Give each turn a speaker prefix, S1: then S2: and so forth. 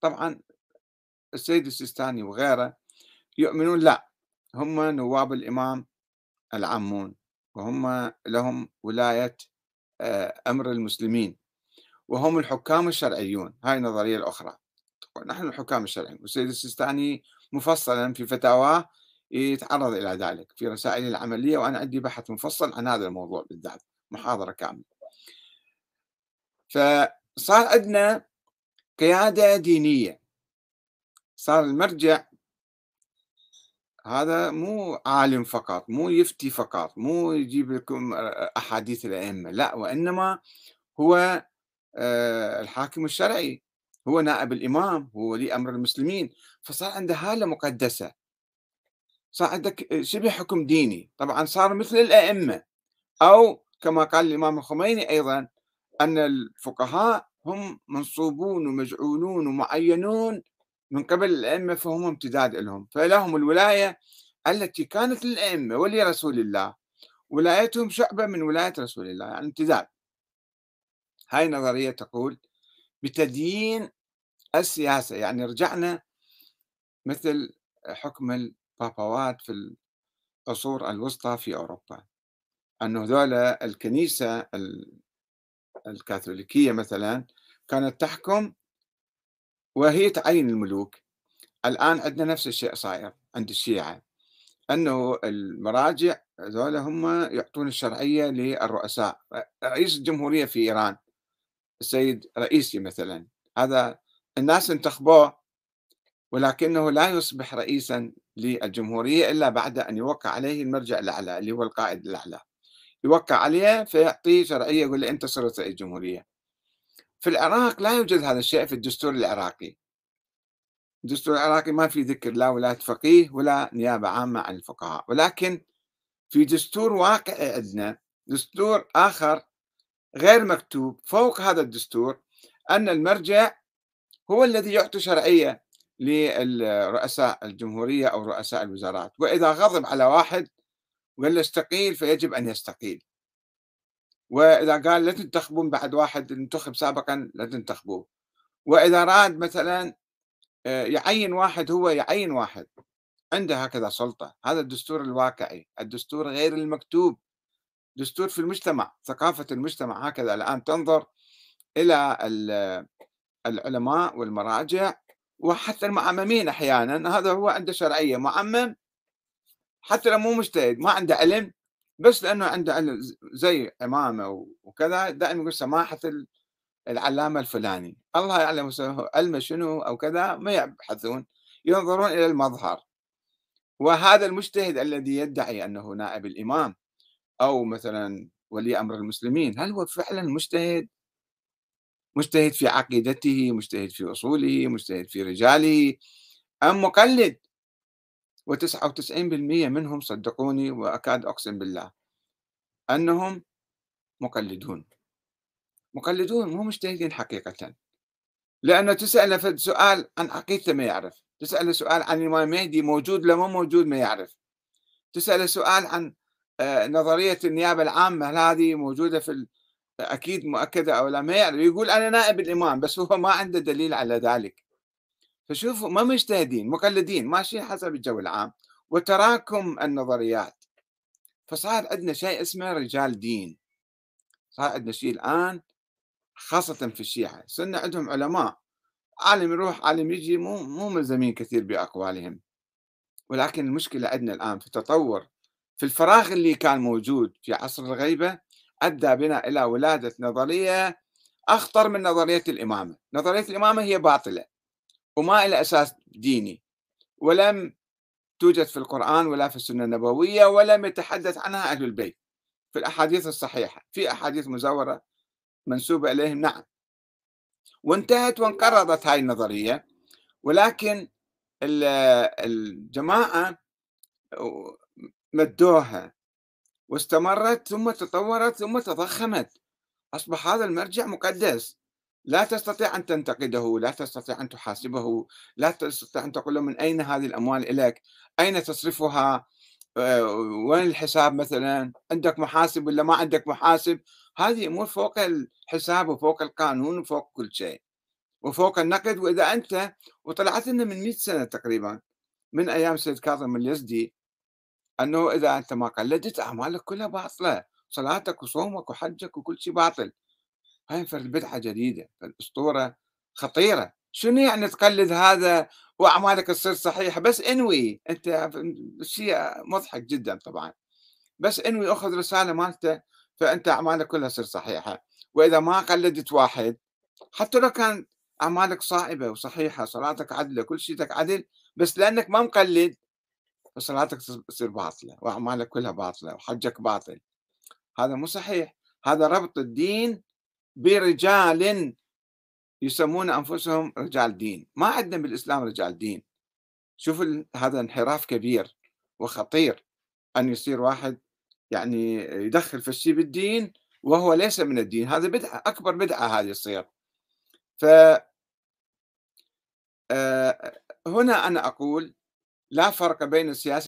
S1: طبعا السيد السيستاني وغيره يؤمنون لا هم نواب الإمام العامون وهم لهم ولاية آه، أمر المسلمين وهم الحكام الشرعيون. هاي النظرية الأخرى. نحن الحكام الشرعيون والسيد السيستاني مفصلا في فتاواه يتعرض إلى ذلك في رسائل العملية وأنا عندي بحث مفصل عن هذا الموضوع بالذات محاضرة كاملة. فصار عندنا قيادة دينية. صار المرجع هذا مو عالم فقط مو يفتي فقط مو يجيب لكم أحاديث الأئمة لا وإنما هو الحاكم الشرعي. هو نائب الإمام هو ولي أمر المسلمين. فصار عنده هالة مقدسة. صار عندك شبه حكم ديني. طبعا صار مثل الأئمة. أو كما قال الإمام الخميني أيضا أن الفقهاء هم منصوبون ومجعولون ومعينون من قبل الأئمة فهم امتداد لهم. فلهم الولاية التي كانت للأئمة ولرسول الله. ولايتهم شعبة من ولاية رسول الله يعني امتداد. هاي نظرية تقول بتدين السياسة يعني رجعنا مثل حكم البابوات في العصور الوسطى في أوروبا. أنه ذولا الكنيسة الكاثوليكية مثلا كانت تحكم وهي تعين الملوك. الآن عندنا نفس الشيء صاير عند الشيعة أنه المراجع ذولا هم يعطون الشرعية للرؤساء. رئيس الجمهورية في إيران السيد رئيسي مثلا. هذا الناس انتخبوه ولكنه لا يصبح رئيسا للجمهورية إلا بعد أن يوقع عليه المرجع الأعلى اللي هو القائد الأعلى. يوقع عليه فيعطيه شرعية يقول له أنت صرت رئيس جمهورية. في العراق لا يوجد هذا الشيء في الدستور العراقي. الدستور العراقي ما في ذكر لا ولاية فقيه ولا نيابة عامة عن الفقهاء. ولكن في دستور واقعي عندنا دستور آخر غير مكتوب فوق هذا الدستور أن المرجع هو الذي يعطي شرعية للرؤساء الجمهورية أو رؤساء الوزارات. وإذا غضب على واحد وقال له استقيل فيجب أن يستقيل. وإذا قال لا تنتخبون بعد واحد انتخب سابقا لا تنتخبوه. وإذا راد مثلا آه، يعين واحد هو يعين واحد عنده هكذا سلطة. هذا الدستور الواقعي الدستور غير المكتوب. دستور في المجتمع ثقافة المجتمع هكذا الآن تنظر إلى العلماء والمراجع وحتى المعممين أحيانا. هذا هو عنده شرعية معمم حتى لو مو مجتهد ما عنده علم بس لأنه عنده علم زي إمامة وكذا دائما يقول سماحة العلامة الفلاني. الله يعلم علمه شنو أو كذا ما يبحثون ينظرون إلى المظهر. وهذا المجتهد الذي يدعي أنه نائب الإمام أو مثلا ولي أمر المسلمين هل هو فعلا مجتهد؟ مجتهد في عقيدته مجتهد في أصوله مجتهد في رجاله أم مقلد؟ و99% منهم صدقوني وأكاد أقسم بالله. أنهم مقلدون. مقلدون مو مجتهدين حقيقة. لأنه تسأله سؤال عن عقيدته ما يعرف. تسأله سؤال عن الإمام المهدي موجود لو ما موجود ما يعرف. تسأله سؤال عن آه، نظرية النيابة العامة هل هذه موجودة في أكيد مؤكدة أو لا ما يعرف. يقول أنا نائب الإمام بس هو ما عنده دليل على ذلك. فشوفوا ما مجتهدين مقلدين ماشيين حسب الجو العام. وتراكم النظريات. فصار عندنا شيء اسمه رجال دين. صار عندنا شيء الآن خاصة في الشيعة. صرنا عندهم علماء. عالم يروح عالم يجي مو مو ملزمين كثير بأقوالهم. ولكن المشكلة عندنا الآن في التطور. في الفراغ اللي كان موجود في عصر الغيبة أدى بنا إلى ولادة نظرية أخطر من نظرية الإمامة. نظرية الإمامة هي باطلة. وما إلى أساس ديني ولم توجد في القرآن ولا في السنة النبوية ولم يتحدث عنها أهل البيت. في الأحاديث الصحيحة في أحاديث مزورة منسوبة إليهم نعم. وانتهت وانقرضت هاي النظرية ولكن الجماعة مدوها واستمرت ثم تطورت ثم تضخمت. أصبح هذا المرجع مقدس. لا تستطيع أن تنتقده لا تستطيع أن تحاسبه لا تستطيع أن تقول له من أين هذه الأموال إليك؟ أين تصرفها؟ آه، وين الحساب مثلا؟ عندك محاسب ولا ما عندك محاسب؟ هذه أمور فوق الحساب وفوق القانون وفوق كل شيء وفوق النقد. وإذا أنت وطلعت لنا من 100 سنة تقريبا من أيام سيد كاظم اليزدي أنه إذا أنت ما قلدت أعمالك كلها باطلة صلاتك وصومك وحجك وكل شيء باطل. هاي فرد بدعة جديدة الأسطورة خطيرة. شنو يعني تقلد هذا وأعمالك تصير صحيحة؟ بس إنوي أنت شيء مضحك جدا طبعا. بس إنوي أخذ رسالة مالته فأنت أعمالك كلها تصير صحيحة. وإذا ما قلدت واحد حتى لو كان أعمالك صائبة وصحيحة صلاتك عدلة كل شيء عدل بس لأنك ما مقلد فصلاتك تصير باطلة وأعمالك كلها باطلة وحجك باطل. هذا مو صحيح. هذا ربط الدين برجال يسمون أنفسهم رجال دين. ما عندنا بالإسلام رجال دين. شوف هذا انحراف كبير وخطير أن يصير واحد يعني يدخل في الشيء بالدين وهو ليس من الدين. هذا بدعة أكبر بدعة هذه تصير. ف آه، هنا أنا أقول لا فرق بين السياسة